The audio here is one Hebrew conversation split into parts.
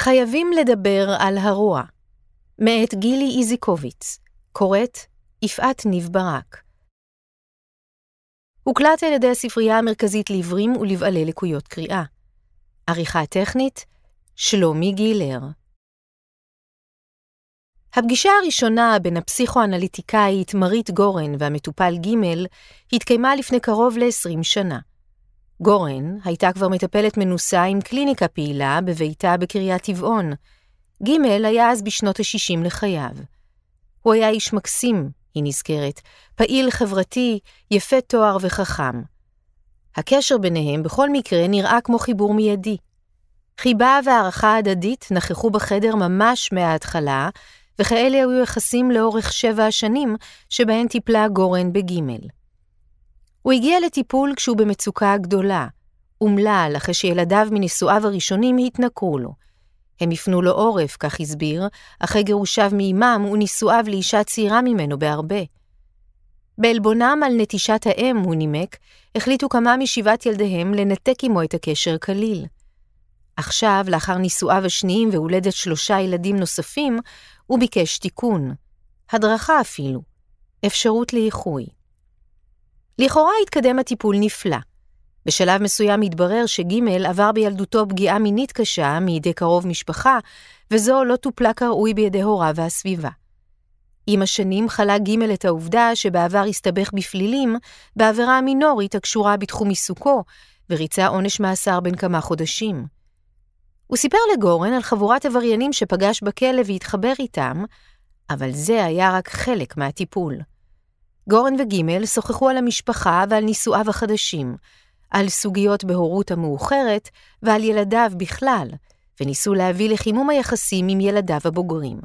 חייבים לדבר על הרוע. מאת גילי איזיקוביץ, קוראת יפעת ניב ברק. הוקלט על ידי הספרייה המרכזית לעיוורים ולבעלי לקויות קריאה. עריכה טכנית, שלומי גילר. הפגישה הראשונה בין הפסיכואנליטיקאית מרית גורן והמטופל ג' התקיימה לפני קרוב ל-20 שנה. גורן הייתה כבר מטפלת מנוסה עם קליניקה פעילה בביתה בקריית טבעון. ג' היה אז בשנות ה-60 לחייו. הוא היה איש מקסים, היא נזכרת, פעיל חברתי, יפה תואר וחכם. הקשר ביניהם בכל מקרה נראה כמו חיבור מיידי. חיבה והערכה הדדית נכחו בחדר ממש מההתחלה, וכאלה היו יחסים לאורך שבע השנים שבהן טיפלה גורן בגימל. הוא הגיע לטיפול כשהוא במצוקה גדולה, אומלל אחרי שילדיו מנישואיו הראשונים התנכרו לו. הם הפנו לו עורף, כך הסביר, אחרי גירושיו מאימם ונישואיו לאישה צעירה ממנו בהרבה. בעלבונם על נטישת האם, הוא נימק, החליטו כמה משבעת ילדיהם לנתק עמו את הקשר כליל. עכשיו, לאחר נישואיו השניים והולדת שלושה ילדים נוספים, הוא ביקש תיקון. הדרכה אפילו. אפשרות לאיחוי. לכאורה התקדם הטיפול נפלא. בשלב מסוים התברר שג' עבר בילדותו פגיעה מינית קשה מידי קרוב משפחה, וזו לא טופלה כראוי בידי הוריו והסביבה. עם השנים חלה ג' את העובדה שבעבר הסתבך בפלילים, בעבירה המינורית הקשורה בתחום עיסוקו, וריצה עונש מאסר בן כמה חודשים. הוא סיפר לגורן על חבורת עבריינים שפגש בכלא והתחבר איתם, אבל זה היה רק חלק מהטיפול. גורן וגימל שוחחו על המשפחה ועל נישואיו החדשים, על סוגיות בהורות המאוחרת ועל ילדיו בכלל, וניסו להביא לחימום היחסים עם ילדיו הבוגרים.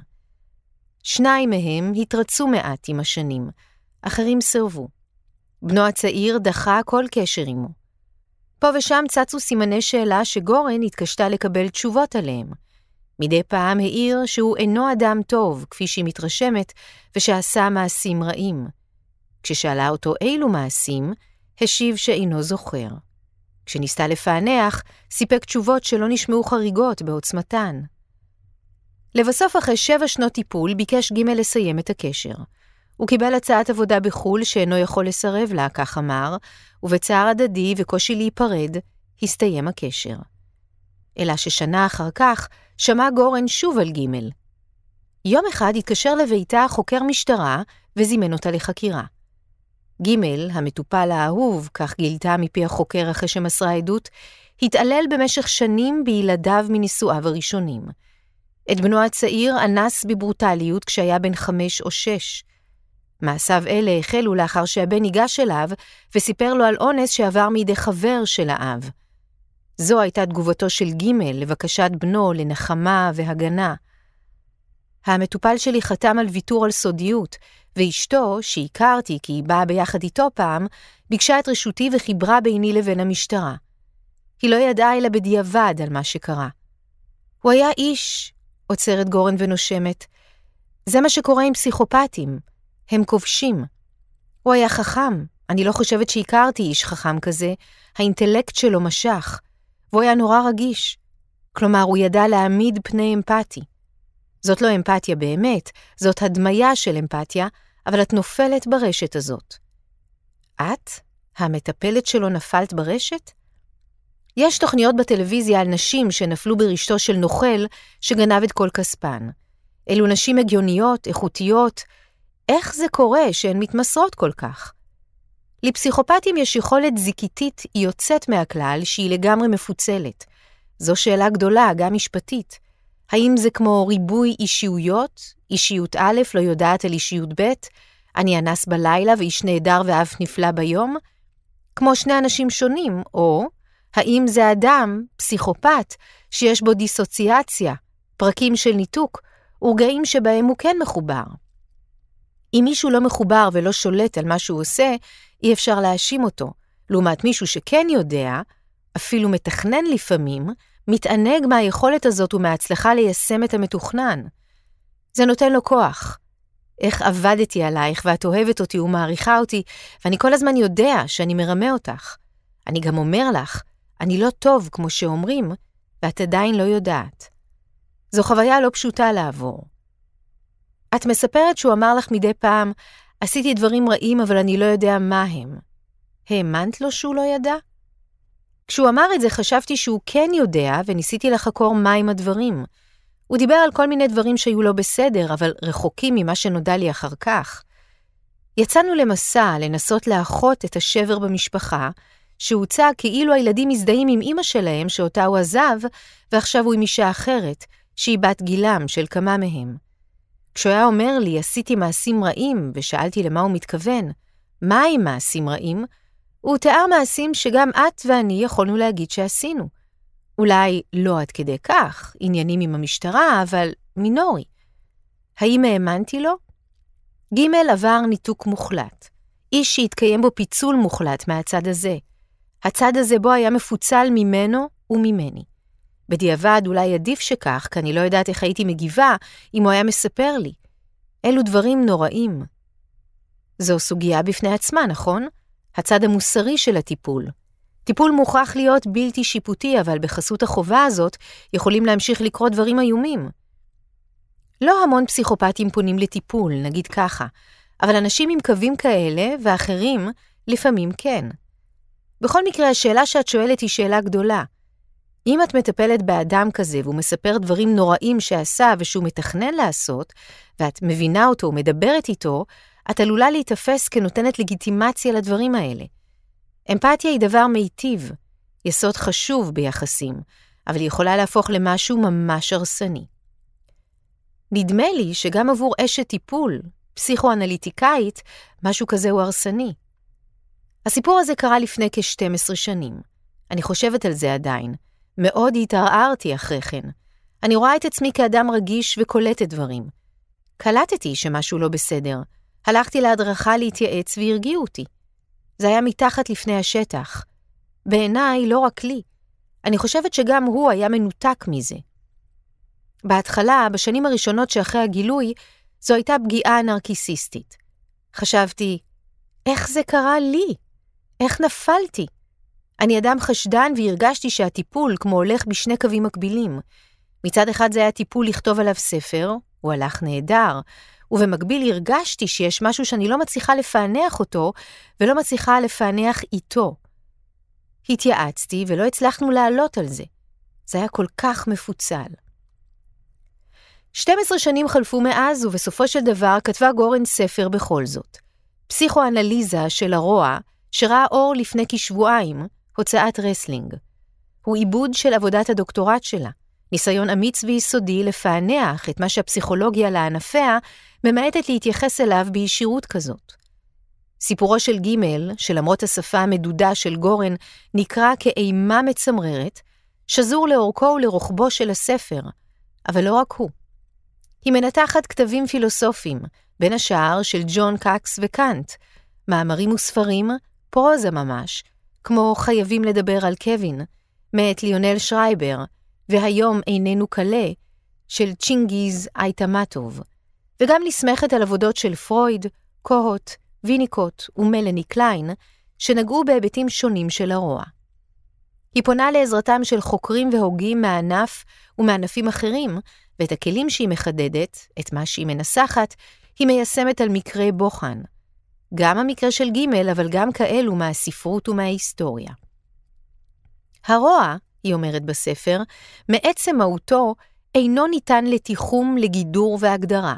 שניים מהם התרצו מעט עם השנים, אחרים סירבו. בנו הצעיר דחה כל קשר עמו. פה ושם צצו סימני שאלה שגורן התקשתה לקבל תשובות עליהם. מדי פעם העיר שהוא אינו אדם טוב, כפי שהיא מתרשמת, ושעשה מעשים רעים. כששאלה אותו אילו מעשים, השיב שאינו זוכר. כשניסתה לפענח, סיפק תשובות שלא נשמעו חריגות בעוצמתן. לבסוף, אחרי שבע שנות טיפול, ביקש ג' לסיים את הקשר. הוא קיבל הצעת עבודה בחו"ל שאינו יכול לסרב לה, כך אמר, ובצער הדדי וקושי להיפרד, הסתיים הקשר. אלא ששנה אחר כך שמע גורן שוב על ג'. יום אחד התקשר לביתה חוקר משטרה וזימן אותה לחקירה. ג', המטופל האהוב, כך גילתה מפי החוקר אחרי שמסרה עדות, התעלל במשך שנים בילדיו מנישואיו הראשונים. את בנו הצעיר אנס בברוטליות כשהיה בן חמש או שש. מעשיו אלה החלו לאחר שהבן ניגש אליו וסיפר לו על אונס שעבר מידי חבר של האב. זו הייתה תגובתו של ג' לבקשת בנו לנחמה והגנה. המטופל שלי חתם על ויתור על סודיות, ואשתו, שהכרתי כי היא באה ביחד איתו פעם, ביקשה את רשותי וחיברה ביני לבין המשטרה. היא לא ידעה אלא בדיעבד על מה שקרה. הוא היה איש, עוצרת גורן ונושמת. זה מה שקורה עם פסיכופטים. הם כובשים. הוא היה חכם, אני לא חושבת שהכרתי איש חכם כזה, האינטלקט שלו משך, והוא היה נורא רגיש. כלומר, הוא ידע להעמיד פני אמפתי. זאת לא אמפתיה באמת, זאת הדמיה של אמפתיה, אבל את נופלת ברשת הזאת. את, המטפלת שלו, נפלת ברשת? יש תוכניות בטלוויזיה על נשים שנפלו ברשתו של נוכל שגנב את כל כספן. אלו נשים הגיוניות, איכותיות, איך זה קורה שהן מתמסרות כל כך? לפסיכופטים יש יכולת זיקיתית יוצאת מהכלל שהיא לגמרי מפוצלת. זו שאלה גדולה, גם משפטית. האם זה כמו ריבוי אישיויות? אישיות א' לא יודעת על אישיות ב', אני אנס בלילה ואיש נהדר ואף נפלא ביום? כמו שני אנשים שונים, או האם זה אדם, פסיכופת, שיש בו דיסוציאציה, פרקים של ניתוק, ורגעים שבהם הוא כן מחובר? אם מישהו לא מחובר ולא שולט על מה שהוא עושה, אי אפשר להאשים אותו, לעומת מישהו שכן יודע, אפילו מתכנן לפעמים, מתענג מהיכולת הזאת ומההצלחה ליישם את המתוכנן. זה נותן לו כוח. איך עבדתי עלייך ואת אוהבת אותי ומעריכה אותי, ואני כל הזמן יודע שאני מרמה אותך. אני גם אומר לך, אני לא טוב כמו שאומרים, ואת עדיין לא יודעת. זו חוויה לא פשוטה לעבור. את מספרת שהוא אמר לך מדי פעם, עשיתי דברים רעים אבל אני לא יודע מה הם. האמנת לו שהוא לא ידע? כשהוא אמר את זה חשבתי שהוא כן יודע וניסיתי לחקור מהם הדברים. הוא דיבר על כל מיני דברים שהיו לא בסדר, אבל רחוקים ממה שנודע לי אחר כך. יצאנו למסע לנסות לאחות את השבר במשפחה, שהוצג כאילו הילדים מזדהים עם אמא שלהם שאותה הוא עזב, ועכשיו הוא עם אישה אחרת, שהיא בת גילם של כמה מהם. כשהוא היה אומר לי, עשיתי מעשים רעים, ושאלתי למה הוא מתכוון, מה עם מעשים רעים? הוא תיאר מעשים שגם את ואני יכולנו להגיד שעשינו. אולי לא עד כדי כך, עניינים עם המשטרה, אבל מינורי. האם האמנתי לו? ג' עבר ניתוק מוחלט. איש שהתקיים בו פיצול מוחלט מהצד הזה. הצד הזה בו היה מפוצל ממנו וממני. בדיעבד אולי עדיף שכך, כי אני לא יודעת איך הייתי מגיבה אם הוא היה מספר לי. אלו דברים נוראים. זו סוגיה בפני עצמה, נכון? הצד המוסרי של הטיפול. טיפול מוכרח להיות בלתי שיפוטי, אבל בחסות החובה הזאת יכולים להמשיך לקרות דברים איומים. לא המון פסיכופטים פונים לטיפול, נגיד ככה, אבל אנשים עם קווים כאלה ואחרים לפעמים כן. בכל מקרה, השאלה שאת שואלת היא שאלה גדולה. אם את מטפלת באדם כזה והוא מספר דברים נוראים שעשה ושהוא מתכנן לעשות, ואת מבינה אותו ומדברת איתו, את עלולה להיתפס כנותנת לגיטימציה לדברים האלה. אמפתיה היא דבר מיטיב, יסוד חשוב ביחסים, אבל היא יכולה להפוך למשהו ממש הרסני. נדמה לי שגם עבור אשת טיפול, פסיכואנליטיקאית, משהו כזה הוא הרסני. הסיפור הזה קרה לפני כ-12 שנים. אני חושבת על זה עדיין. מאוד התערערתי אחרי כן. אני רואה את עצמי כאדם רגיש וקולטת דברים. קלטתי שמשהו לא בסדר. הלכתי להדרכה להתייעץ והרגיעו אותי. זה היה מתחת לפני השטח. בעיניי, לא רק לי. אני חושבת שגם הוא היה מנותק מזה. בהתחלה, בשנים הראשונות שאחרי הגילוי, זו הייתה פגיעה נרקיסיסטית. חשבתי, איך זה קרה לי? איך נפלתי? אני אדם חשדן והרגשתי שהטיפול כמו הולך בשני קווים מקבילים. מצד אחד זה היה טיפול לכתוב עליו ספר, הוא הלך נהדר, ובמקביל הרגשתי שיש משהו שאני לא מצליחה לפענח אותו, ולא מצליחה לפענח איתו. התייעצתי ולא הצלחנו לעלות על זה. זה היה כל כך מפוצל. 12 שנים חלפו מאז, ובסופו של דבר כתבה גורן ספר בכל זאת. פסיכואנליזה של הרוע, שראה אור לפני כשבועיים, הוצאת רסלינג. הוא עיבוד של עבודת הדוקטורט שלה, ניסיון אמיץ ויסודי לפענח את מה שהפסיכולוגיה לענפיה ממעטת להתייחס אליו בישירות כזאת. סיפורו של ג', שלמרות השפה המדודה של גורן נקרא כאימה מצמררת, שזור לאורכו ולרוחבו של הספר, אבל לא רק הוא. היא מנתחת כתבים פילוסופיים, בין השאר של ג'ון קקס וקאנט, מאמרים וספרים, פרוזה ממש, כמו חייבים לדבר על קווין, מאת ליונל שרייבר, והיום איננו קלה, של צ'ינגיז אייטמטוב, וגם נסמכת על עבודות של פרויד, קוהוט, ויניקוט ומלני קליין, שנגעו בהיבטים שונים של הרוע. היא פונה לעזרתם של חוקרים והוגים מהענף ומענפים אחרים, ואת הכלים שהיא מחדדת, את מה שהיא מנסחת, היא מיישמת על מקרה בוחן. גם המקרה של ג', אבל גם כאלו מהספרות ומההיסטוריה. הרוע, היא אומרת בספר, מעצם מהותו אינו ניתן לתיחום, לגידור והגדרה.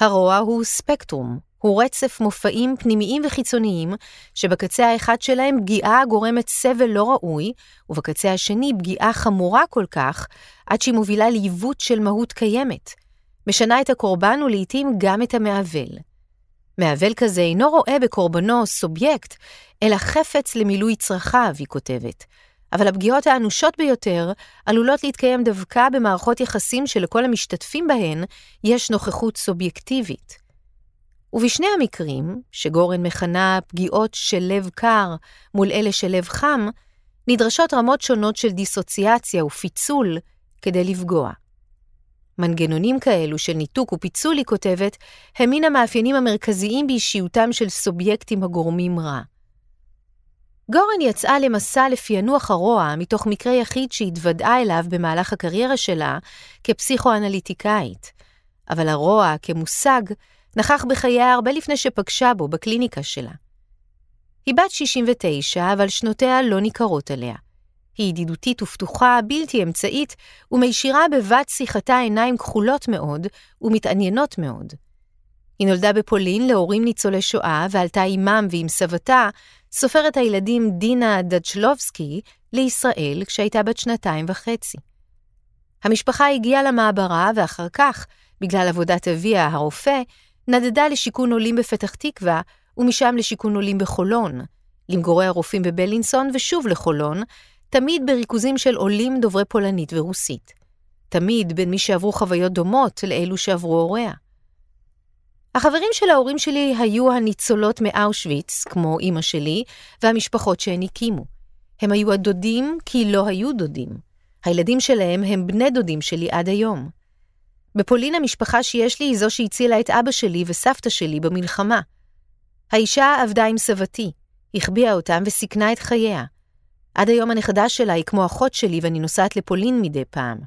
הרוע הוא ספקטרום, הוא רצף מופעים פנימיים וחיצוניים, שבקצה האחד שלהם פגיעה גורמת סבל לא ראוי, ובקצה השני פגיעה חמורה כל כך, עד שהיא מובילה לעיוות של מהות קיימת, משנה את הקורבן ולעיתים גם את המעוול. מעוול כזה אינו רואה בקורבנו סובייקט, אלא חפץ למילוי צרכיו, היא כותבת. אבל הפגיעות האנושות ביותר עלולות להתקיים דווקא במערכות יחסים שלכל המשתתפים בהן יש נוכחות סובייקטיבית. ובשני המקרים, שגורן מכנה פגיעות של לב קר מול אלה של לב חם, נדרשות רמות שונות של דיסוציאציה ופיצול כדי לפגוע. מנגנונים כאלו של ניתוק ופיצול, היא כותבת, הם מן המאפיינים המרכזיים באישיותם של סובייקטים הגורמים רע. גורן יצאה למסע לפענוח הרוע מתוך מקרה יחיד שהתוודעה אליו במהלך הקריירה שלה כפסיכואנליטיקאית, אבל הרוע כמושג נכח בחייה הרבה לפני שפגשה בו בקליניקה שלה. היא בת 69, אבל שנותיה לא ניכרות עליה. היא ידידותית ופתוחה, בלתי אמצעית, ומישירה בבת שיחתה עיניים כחולות מאוד ומתעניינות מאוד. היא נולדה בפולין להורים ניצולי שואה ועלתה עמם ועם סבתה, סופרת הילדים דינה דדשלובסקי, לישראל כשהייתה בת שנתיים וחצי. המשפחה הגיעה למעברה ואחר כך, בגלל עבודת אביה הרופא, נדדה לשיכון עולים בפתח תקווה, ומשם לשיכון עולים בחולון, למגורי הרופאים בבלינסון ושוב לחולון, תמיד בריכוזים של עולים דוברי פולנית ורוסית. תמיד בין מי שעברו חוויות דומות לאלו שעברו הוריה. החברים של ההורים שלי היו הניצולות מאושוויץ, כמו אימא שלי, והמשפחות שהן הקימו. הם היו הדודים כי לא היו דודים. הילדים שלהם הם בני דודים שלי עד היום. בפולין המשפחה שיש לי היא זו שהצילה את אבא שלי וסבתא שלי במלחמה. האישה עבדה עם סבתי, החביאה אותם וסיכנה את חייה. עד היום הנכדה שלה היא כמו אחות שלי ואני נוסעת לפולין מדי פעם.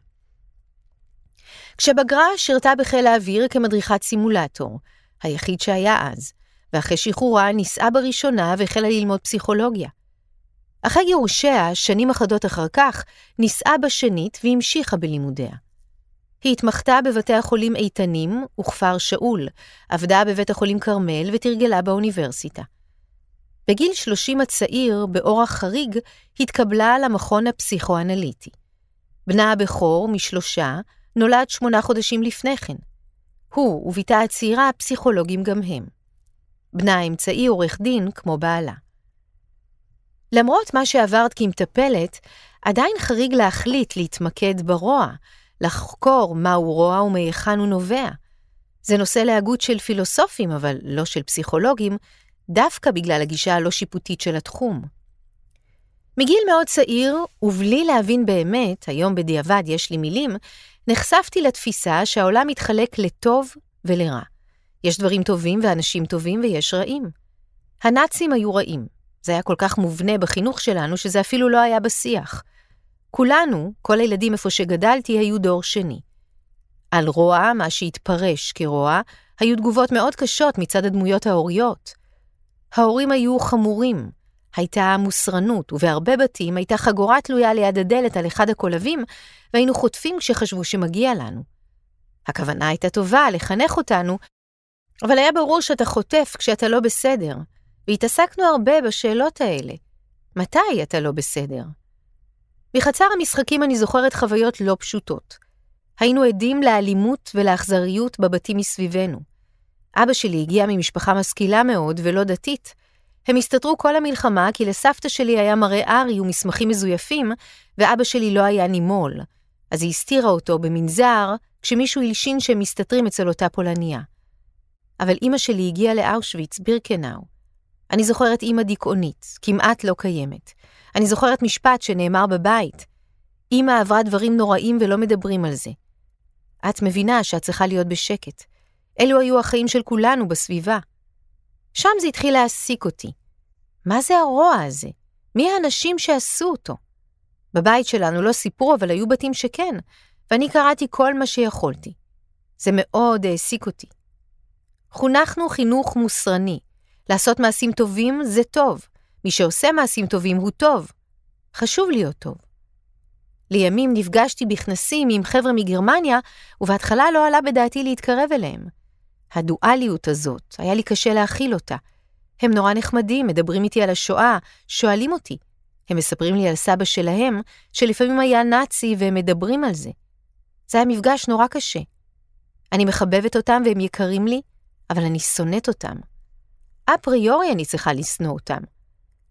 כשבגרה שירתה בחיל האוויר כמדריכת סימולטור, היחיד שהיה אז, ואחרי שחרורה נישאה בראשונה והחלה ללמוד פסיכולוגיה. אחרי גירושיה, שנים אחדות אחר כך, נישאה בשנית והמשיכה בלימודיה. היא התמחתה בבתי החולים איתנים וכפר שאול, עבדה בבית החולים כרמל ותרגלה באוניברסיטה. בגיל 30 הצעיר, באורח חריג, התקבלה למכון הפסיכואנליטי. בנה הבכור, משלושה, נולד שמונה חודשים לפני כן. הוא ובתה הצעירה פסיכולוגים גם הם. בנה האמצעי עורך דין כמו בעלה. למרות מה שעברת כמטפלת, עדיין חריג להחליט להתמקד ברוע, לחקור מהו רוע ומהיכן הוא נובע. זה נושא להגות של פילוסופים, אבל לא של פסיכולוגים, דווקא בגלל הגישה הלא שיפוטית של התחום. מגיל מאוד צעיר, ובלי להבין באמת, היום בדיעבד יש לי מילים, נחשפתי לתפיסה שהעולם מתחלק לטוב ולרע. יש דברים טובים ואנשים טובים ויש רעים. הנאצים היו רעים. זה היה כל כך מובנה בחינוך שלנו שזה אפילו לא היה בשיח. כולנו, כל הילדים איפה שגדלתי, היו דור שני. על רוע, מה שהתפרש כרוע, היו תגובות מאוד קשות מצד הדמויות ההוריות. ההורים היו חמורים, הייתה מוסרנות, ובהרבה בתים הייתה חגורה תלויה ליד הדלת על אחד הקולבים, והיינו חוטפים כשחשבו שמגיע לנו. הכוונה הייתה טובה, לחנך אותנו, אבל היה ברור שאתה חוטף כשאתה לא בסדר, והתעסקנו הרבה בשאלות האלה. מתי אתה לא בסדר? מחצר המשחקים אני זוכרת חוויות לא פשוטות. היינו עדים לאלימות ולאכזריות בבתים מסביבנו. אבא שלי הגיע ממשפחה משכילה מאוד ולא דתית. הם הסתתרו כל המלחמה כי לסבתא שלי היה מראה ארי ומסמכים מזויפים, ואבא שלי לא היה נימול. אז היא הסתירה אותו במנזר, כשמישהו הלשין שהם מסתתרים אצל אותה פולניה. אבל אמא שלי הגיעה לאושוויץ, בירקנאו. אני זוכרת אמא דיכאונית, כמעט לא קיימת. אני זוכרת משפט שנאמר בבית. אמא עברה דברים נוראים ולא מדברים על זה. את מבינה שאת צריכה להיות בשקט. אלו היו החיים של כולנו בסביבה. שם זה התחיל להעסיק אותי. מה זה הרוע הזה? מי האנשים שעשו אותו? בבית שלנו לא סיפרו, אבל היו בתים שכן, ואני קראתי כל מה שיכולתי. זה מאוד העסיק אותי. חונכנו חינוך מוסרני. לעשות מעשים טובים זה טוב. מי שעושה מעשים טובים הוא טוב. חשוב להיות טוב. לימים נפגשתי בכנסים עם חבר'ה מגרמניה, ובהתחלה לא עלה בדעתי להתקרב אליהם. הדואליות הזאת, היה לי קשה להכיל אותה. הם נורא נחמדים, מדברים איתי על השואה, שואלים אותי. הם מספרים לי על סבא שלהם, שלפעמים היה נאצי והם מדברים על זה. זה היה מפגש נורא קשה. אני מחבבת אותם והם יקרים לי, אבל אני שונאת אותם. אפריורי אני צריכה לשנוא אותם.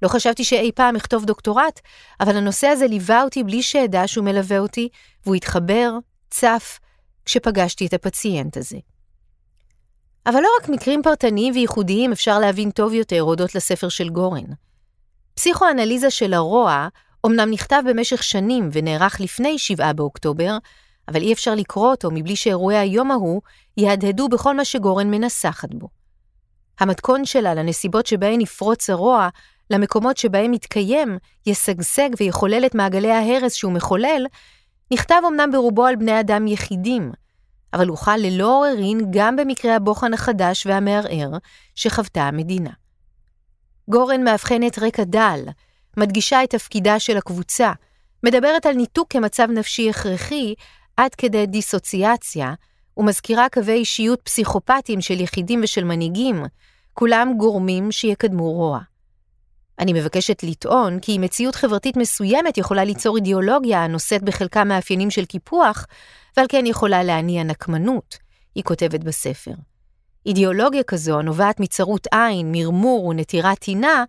לא חשבתי שאי פעם אכתוב דוקטורט, אבל הנושא הזה ליווה אותי בלי שאדע שהוא מלווה אותי, והוא התחבר, צף, כשפגשתי את הפציינט הזה. אבל לא רק מקרים פרטניים וייחודיים אפשר להבין טוב יותר הודות לספר של גורן. פסיכואנליזה של הרוע אמנם נכתב במשך שנים ונערך לפני 7 באוקטובר, אבל אי אפשר לקרוא אותו מבלי שאירועי היום ההוא יהדהדו בכל מה שגורן מנסחת בו. המתכון שלה לנסיבות שבהן יפרוץ הרוע למקומות שבהם מתקיים, ישגשג ויחולל את מעגלי ההרס שהוא מחולל, נכתב אמנם ברובו על בני אדם יחידים, אבל הוחל ללא עוררין גם במקרה הבוחן החדש והמערער שחוותה המדינה. גורן מאבחנת רקע דל, מדגישה את תפקידה של הקבוצה, מדברת על ניתוק כמצב נפשי הכרחי עד כדי דיסוציאציה, ומזכירה קווי אישיות פסיכופטיים של יחידים ושל מנהיגים, כולם גורמים שיקדמו רוע. אני מבקשת לטעון כי מציאות חברתית מסוימת יכולה ליצור אידיאולוגיה הנושאת בחלקה מאפיינים של קיפוח, ועל כן יכולה להניע נקמנות, היא כותבת בספר. אידיאולוגיה כזו, הנובעת מצרות עין, מרמור ונטירת טינה,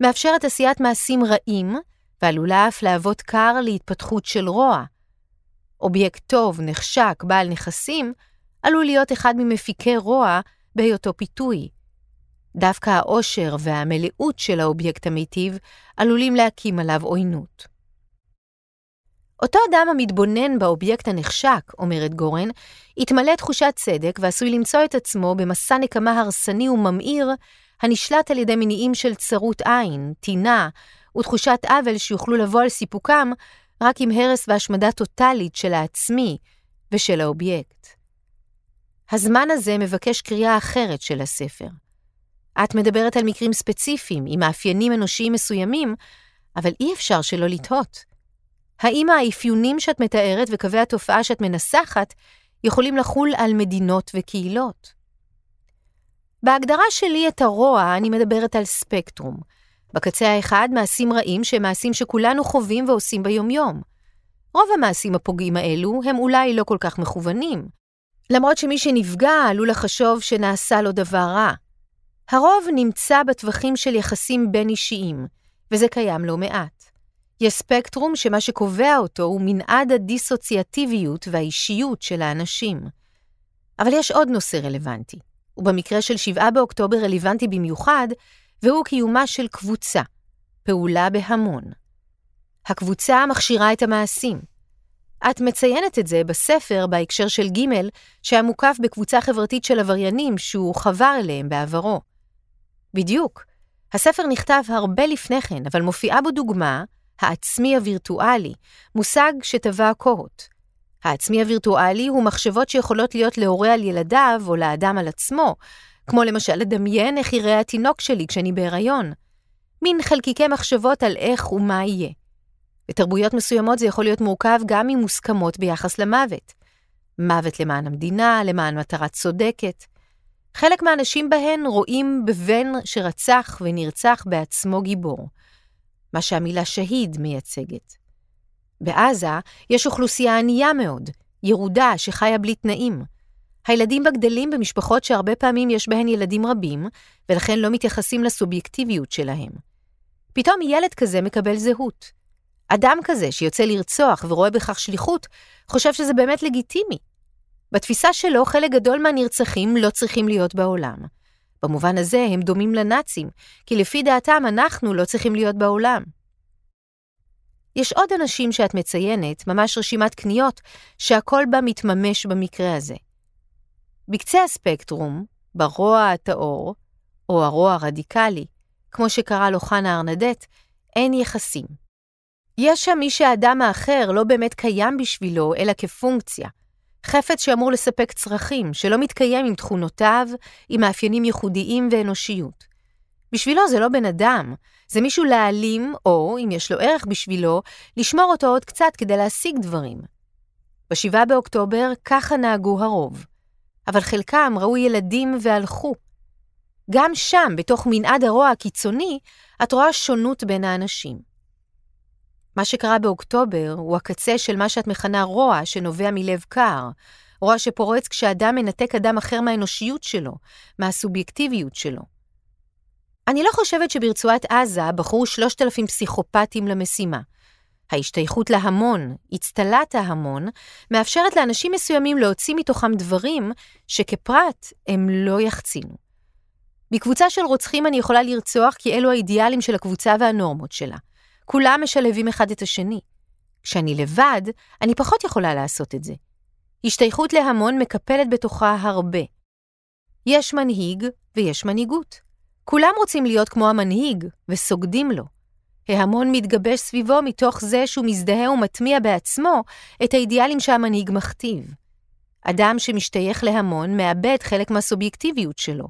מאפשרת עשיית מעשים רעים, ועלולה אף להוות כר להתפתחות של רוע. אובייקט טוב, נחשק, בעל נכסים, עלול להיות אחד ממפיקי רוע בהיותו פיתוי. דווקא העושר והמלאות של האובייקט המיטיב עלולים להקים עליו עוינות. אותו אדם המתבונן באובייקט הנחשק, אומרת גורן, יתמלא תחושת צדק ועשוי למצוא את עצמו במסע נקמה הרסני וממאיר, הנשלט על ידי מניעים של צרות עין, טינה ותחושת עוול שיוכלו לבוא על סיפוקם רק עם הרס והשמדה טוטאלית של העצמי ושל האובייקט. הזמן הזה מבקש קריאה אחרת של הספר. את מדברת על מקרים ספציפיים, עם מאפיינים אנושיים מסוימים, אבל אי אפשר שלא לתהות. האם האפיונים שאת מתארת וקווי התופעה שאת מנסחת יכולים לחול על מדינות וקהילות? בהגדרה שלי את הרוע אני מדברת על ספקטרום. בקצה האחד מעשים רעים שהם מעשים שכולנו חווים ועושים ביומיום. רוב המעשים הפוגעים האלו הם אולי לא כל כך מכוונים, למרות שמי שנפגע עלול לחשוב שנעשה לו דבר רע. הרוב נמצא בטווחים של יחסים בין-אישיים, וזה קיים לא מעט. יש ספקטרום שמה שקובע אותו הוא מנעד הדיסוציאטיביות והאישיות של האנשים. אבל יש עוד נושא רלוונטי, ובמקרה של 7 באוקטובר רלוונטי במיוחד, והוא קיומה של קבוצה, פעולה בהמון. הקבוצה מכשירה את המעשים. את מציינת את זה בספר בהקשר של ג' שהיה מוקף בקבוצה חברתית של עבריינים שהוא חבר אליהם בעברו. בדיוק. הספר נכתב הרבה לפני כן, אבל מופיעה בו דוגמה, העצמי הווירטואלי, מושג שטבע קוהוט. העצמי הווירטואלי הוא מחשבות שיכולות להיות להורה על ילדיו או לאדם על עצמו, כמו למשל לדמיין איך יראה התינוק שלי כשאני בהיריון. מין חלקיקי מחשבות על איך ומה יהיה. בתרבויות מסוימות זה יכול להיות מורכב גם ממוסכמות ביחס למוות. מוות למען המדינה, למען מטרה צודקת. חלק מהאנשים בהן רואים בבן שרצח ונרצח בעצמו גיבור, מה שהמילה שהיד מייצגת. בעזה יש אוכלוסייה ענייה מאוד, ירודה שחיה בלי תנאים. הילדים בה גדלים במשפחות שהרבה פעמים יש בהן ילדים רבים, ולכן לא מתייחסים לסובייקטיביות שלהם. פתאום ילד כזה מקבל זהות. אדם כזה שיוצא לרצוח ורואה בכך שליחות, חושב שזה באמת לגיטימי. בתפיסה שלו, חלק גדול מהנרצחים לא צריכים להיות בעולם. במובן הזה הם דומים לנאצים, כי לפי דעתם אנחנו לא צריכים להיות בעולם. יש עוד אנשים שאת מציינת, ממש רשימת קניות, שהכל בה מתממש במקרה הזה. בקצה הספקטרום, ברוע הטהור, או הרוע הרדיקלי, כמו שקרא לו חנה ארנדט, אין יחסים. יש שם מי שהאדם האחר לא באמת קיים בשבילו, אלא כפונקציה, חפץ שאמור לספק צרכים, שלא מתקיים עם תכונותיו, עם מאפיינים ייחודיים ואנושיות. בשבילו זה לא בן אדם, זה מישהו להעלים, או, אם יש לו ערך בשבילו, לשמור אותו עוד קצת כדי להשיג דברים. ב-7 באוקטובר ככה נהגו הרוב. אבל חלקם ראו ילדים והלכו. גם שם, בתוך מנעד הרוע הקיצוני, את רואה שונות בין האנשים. מה שקרה באוקטובר הוא הקצה של מה שאת מכנה רוע שנובע מלב קר, רוע שפורץ כשאדם מנתק אדם אחר מהאנושיות שלו, מהסובייקטיביות שלו. אני לא חושבת שברצועת עזה בחרו שלושת אלפים פסיכופטים למשימה. ההשתייכות להמון, אצטלת ההמון, מאפשרת לאנשים מסוימים להוציא מתוכם דברים שכפרט הם לא יחצינו. בקבוצה של רוצחים אני יכולה לרצוח כי אלו האידיאלים של הקבוצה והנורמות שלה. כולם משלבים אחד את השני. כשאני לבד, אני פחות יכולה לעשות את זה. השתייכות להמון מקפלת בתוכה הרבה. יש מנהיג ויש מנהיגות. כולם רוצים להיות כמו המנהיג, וסוגדים לו. ההמון מתגבש סביבו מתוך זה שהוא מזדהה ומטמיע בעצמו את האידיאלים שהמנהיג מכתיב. אדם שמשתייך להמון מאבד חלק מהסובייקטיביות שלו.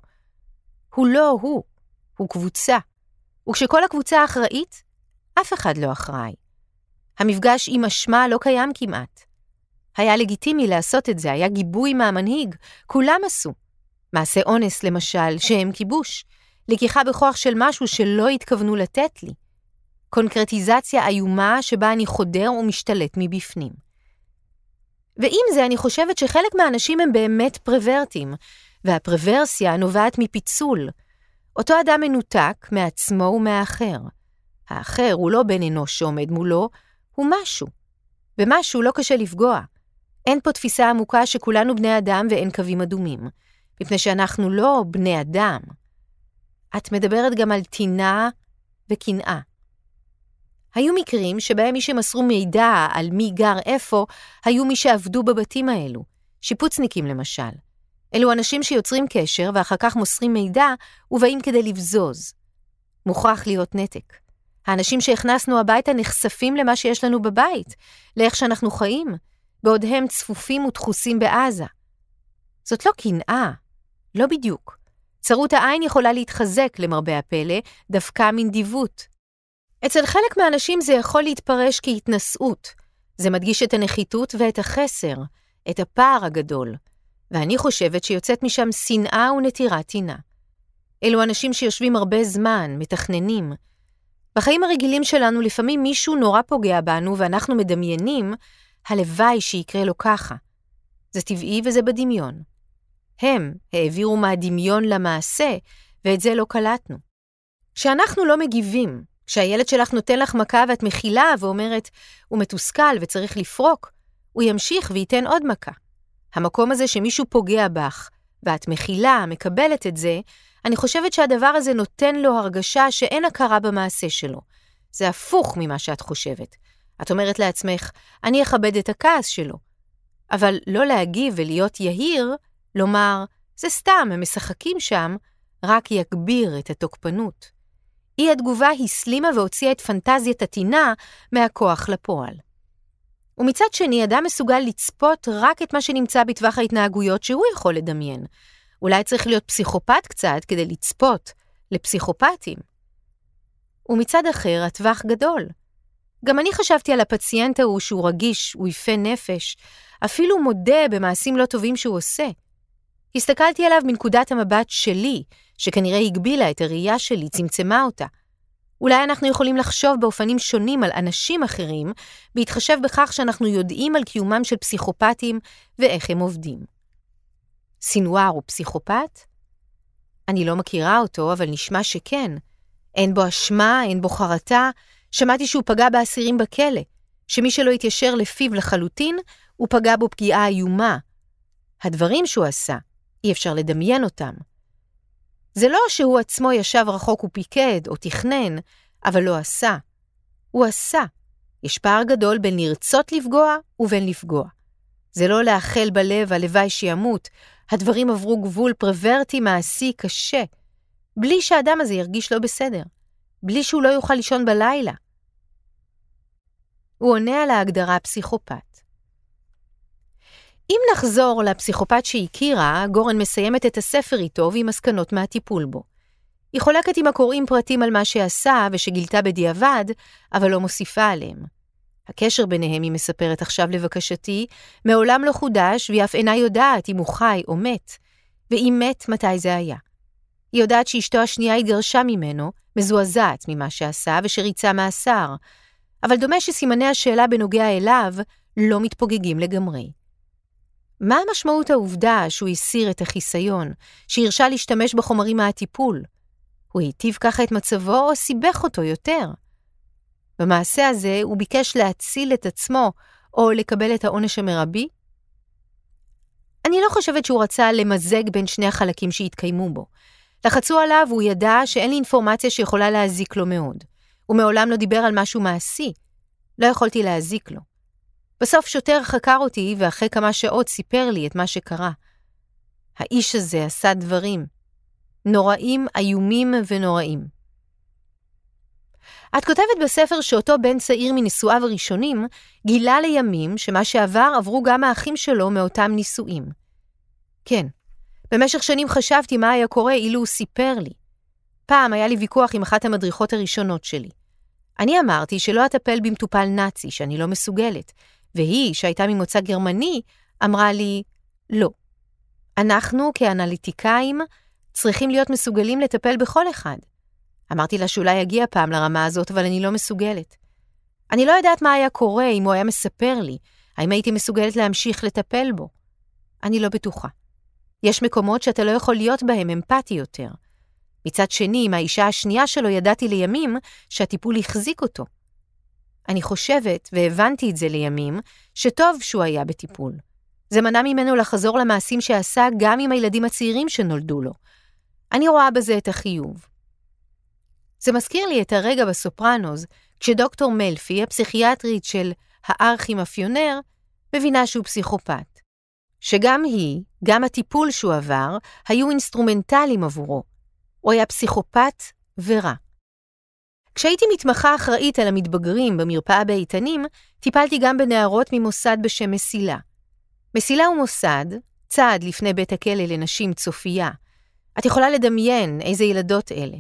הוא לא הוא, הוא קבוצה. וכשכל הקבוצה אחראית, אף אחד לא אחראי. המפגש עם אשמה לא קיים כמעט. היה לגיטימי לעשות את זה, היה גיבוי מהמנהיג, כולם עשו. מעשה אונס, למשל, שהם כיבוש. לקיחה בכוח של משהו שלא התכוונו לתת לי. קונקרטיזציה איומה שבה אני חודר ומשתלט מבפנים. ועם זה אני חושבת שחלק מהאנשים הם באמת פרוורטים, והפרוורסיה נובעת מפיצול. אותו אדם מנותק מעצמו ומהאחר. האחר הוא לא בן אנוש שעומד מולו, הוא משהו. במשהו לא קשה לפגוע. אין פה תפיסה עמוקה שכולנו בני אדם ואין קווים אדומים, מפני שאנחנו לא בני אדם. את מדברת גם על טינה וקנאה. היו מקרים שבהם מי שמסרו מידע על מי גר איפה, היו מי שעבדו בבתים האלו, שיפוצניקים למשל. אלו אנשים שיוצרים קשר ואחר כך מוסרים מידע ובאים כדי לבזוז. מוכרח להיות נתק. האנשים שהכנסנו הביתה נחשפים למה שיש לנו בבית, לאיך שאנחנו חיים, בעוד הם צפופים ודחוסים בעזה. זאת לא קנאה, לא בדיוק. צרות העין יכולה להתחזק, למרבה הפלא, דווקא מנדיבות. אצל חלק מהאנשים זה יכול להתפרש כהתנשאות. זה מדגיש את הנחיתות ואת החסר, את הפער הגדול. ואני חושבת שיוצאת משם שנאה ונטירת טינה. אלו אנשים שיושבים הרבה זמן, מתכננים. בחיים הרגילים שלנו לפעמים מישהו נורא פוגע בנו ואנחנו מדמיינים, הלוואי שיקרה לו ככה. זה טבעי וזה בדמיון. הם העבירו מהדמיון למעשה, ואת זה לא קלטנו. כשאנחנו לא מגיבים, כשהילד שלך נותן לך מכה ואת מכילה ואומרת, הוא מתוסכל וצריך לפרוק, הוא ימשיך וייתן עוד מכה. המקום הזה שמישהו פוגע בך, ואת מכילה, מקבלת את זה, אני חושבת שהדבר הזה נותן לו הרגשה שאין הכרה במעשה שלו. זה הפוך ממה שאת חושבת. את אומרת לעצמך, אני אכבד את הכעס שלו. אבל לא להגיב ולהיות יהיר, לומר, זה סתם, הם משחקים שם, רק יגביר את התוקפנות. אי התגובה הסלימה והוציאה את פנטזיית הטינה מהכוח לפועל. ומצד שני, אדם מסוגל לצפות רק את מה שנמצא בטווח ההתנהגויות שהוא יכול לדמיין. אולי צריך להיות פסיכופת קצת כדי לצפות לפסיכופטים. ומצד אחר, הטווח גדול. גם אני חשבתי על הפציינט ההוא שהוא רגיש, הוא יפה נפש, אפילו מודה במעשים לא טובים שהוא עושה. הסתכלתי עליו מנקודת המבט שלי, שכנראה הגבילה את הראייה שלי, צמצמה אותה. אולי אנחנו יכולים לחשוב באופנים שונים על אנשים אחרים, בהתחשב בכך שאנחנו יודעים על קיומם של פסיכופטים ואיך הם עובדים. סינואר הוא פסיכופת? אני לא מכירה אותו, אבל נשמע שכן. אין בו אשמה, אין בו חרטה. שמעתי שהוא פגע באסירים בכלא, שמי שלא התיישר לפיו לחלוטין, הוא פגע בו פגיעה איומה. הדברים שהוא עשה, אי אפשר לדמיין אותם. זה לא שהוא עצמו ישב רחוק ופיקד או תכנן, אבל לא עשה. הוא עשה. יש פער גדול בין לרצות לפגוע ובין לפגוע. זה לא לאחל בלב הלוואי שימות, הדברים עברו גבול פרוורטי מעשי קשה, בלי שהאדם הזה ירגיש לא בסדר, בלי שהוא לא יוכל לישון בלילה. הוא עונה על ההגדרה פסיכופת. אם נחזור לפסיכופת שהכירה, גורן מסיימת את הספר איתו ועם מסקנות מהטיפול בו. היא חולקת עם הקוראים פרטים על מה שעשה ושגילתה בדיעבד, אבל לא מוסיפה עליהם. הקשר ביניהם, היא מספרת עכשיו לבקשתי, מעולם לא חודש, והיא אף אינה יודעת אם הוא חי או מת, ואם מת, מתי זה היה. היא יודעת שאשתו השנייה התגרשה ממנו, מזועזעת ממה שעשה ושריצה מאסר, אבל דומה שסימני השאלה בנוגע אליו לא מתפוגגים לגמרי. מה המשמעות העובדה שהוא הסיר את החיסיון, שהרשה להשתמש בחומרים מהטיפול? הוא היטיב ככה את מצבו או סיבך אותו יותר? במעשה הזה הוא ביקש להציל את עצמו או לקבל את העונש המרבי? אני לא חושבת שהוא רצה למזג בין שני החלקים שהתקיימו בו. לחצו עליו והוא ידע שאין לי אינפורמציה שיכולה להזיק לו מאוד. הוא מעולם לא דיבר על משהו מעשי. לא יכולתי להזיק לו. בסוף שוטר חקר אותי, ואחרי כמה שעות סיפר לי את מה שקרה. האיש הזה עשה דברים. נוראים, איומים ונוראים. את כותבת בספר שאותו בן צעיר מנישואיו הראשונים גילה לימים שמה שעבר עברו גם האחים שלו מאותם נישואים. כן, במשך שנים חשבתי מה היה קורה אילו הוא סיפר לי. פעם היה לי ויכוח עם אחת המדריכות הראשונות שלי. אני אמרתי שלא אטפל במטופל נאצי, שאני לא מסוגלת, והיא, שהייתה ממוצא גרמני, אמרה לי, לא. אנחנו, כאנליטיקאים, צריכים להיות מסוגלים לטפל בכל אחד. אמרתי לה שאולי אגיע פעם לרמה הזאת, אבל אני לא מסוגלת. אני לא יודעת מה היה קורה אם הוא היה מספר לי, האם הייתי מסוגלת להמשיך לטפל בו. אני לא בטוחה. יש מקומות שאתה לא יכול להיות בהם אמפתי יותר. מצד שני, עם האישה השנייה שלו ידעתי לימים שהטיפול החזיק אותו. אני חושבת, והבנתי את זה לימים, שטוב שהוא היה בטיפול. זה מנע ממנו לחזור למעשים שעשה גם עם הילדים הצעירים שנולדו לו. אני רואה בזה את החיוב. זה מזכיר לי את הרגע בסופרנוז, כשדוקטור מלפי, הפסיכיאטרית של הארכי-מאפיונר, מבינה שהוא פסיכופת. שגם היא, גם הטיפול שהוא עבר, היו אינסטרומנטליים עבורו. הוא היה פסיכופת ורע. כשהייתי מתמחה אחראית על המתבגרים במרפאה באיתנים, טיפלתי גם בנערות ממוסד בשם מסילה. מסילה הוא מוסד, צעד לפני בית הכלא לנשים צופייה. את יכולה לדמיין איזה ילדות אלה.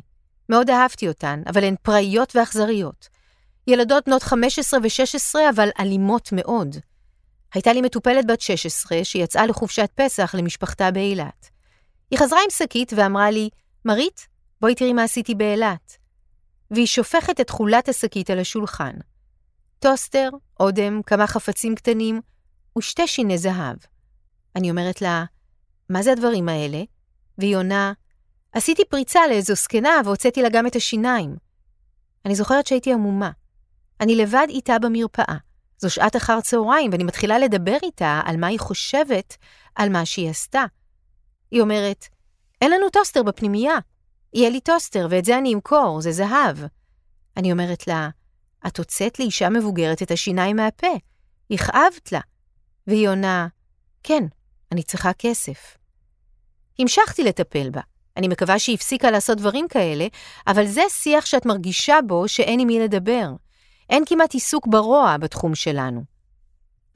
מאוד אהבתי אותן, אבל הן פראיות ואכזריות. ילדות בנות 15 ו-16, אבל אלימות מאוד. הייתה לי מטופלת בת 16 שיצאה לחופשת פסח למשפחתה באילת. היא חזרה עם שקית ואמרה לי, מרית, בואי תראי מה עשיתי באילת. והיא שופכת את תכולת השקית על השולחן. טוסטר, אודם, כמה חפצים קטנים ושתי שיני זהב. אני אומרת לה, מה זה הדברים האלה? והיא עונה, עשיתי פריצה לאיזו זקנה והוצאתי לה גם את השיניים. אני זוכרת שהייתי עמומה. אני לבד איתה במרפאה. זו שעת אחר צהריים, ואני מתחילה לדבר איתה על מה היא חושבת על מה שהיא עשתה. היא אומרת, אין לנו טוסטר בפנימייה. יהיה לי טוסטר, ואת זה אני אמכור, זה זהב. אני אומרת לה, את הוצאת לאישה מבוגרת את השיניים מהפה, הכאבת לה. והיא עונה, כן, אני צריכה כסף. המשכתי לטפל בה. אני מקווה שהיא הפסיקה לעשות דברים כאלה, אבל זה שיח שאת מרגישה בו שאין עם מי לדבר. אין כמעט עיסוק ברוע בתחום שלנו.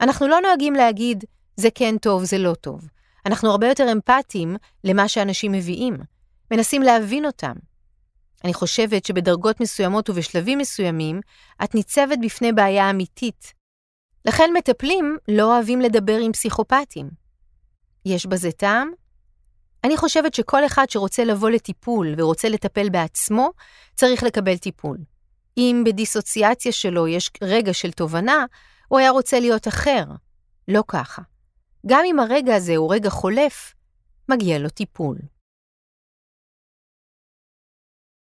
אנחנו לא נוהגים להגיד, זה כן טוב, זה לא טוב. אנחנו הרבה יותר אמפתיים למה שאנשים מביאים. מנסים להבין אותם. אני חושבת שבדרגות מסוימות ובשלבים מסוימים, את ניצבת בפני בעיה אמיתית. לכן מטפלים לא אוהבים לדבר עם פסיכופטים. יש בזה טעם? אני חושבת שכל אחד שרוצה לבוא לטיפול ורוצה לטפל בעצמו, צריך לקבל טיפול. אם בדיסוציאציה שלו יש רגע של תובנה, הוא היה רוצה להיות אחר. לא ככה. גם אם הרגע הזה הוא רגע חולף, מגיע לו טיפול.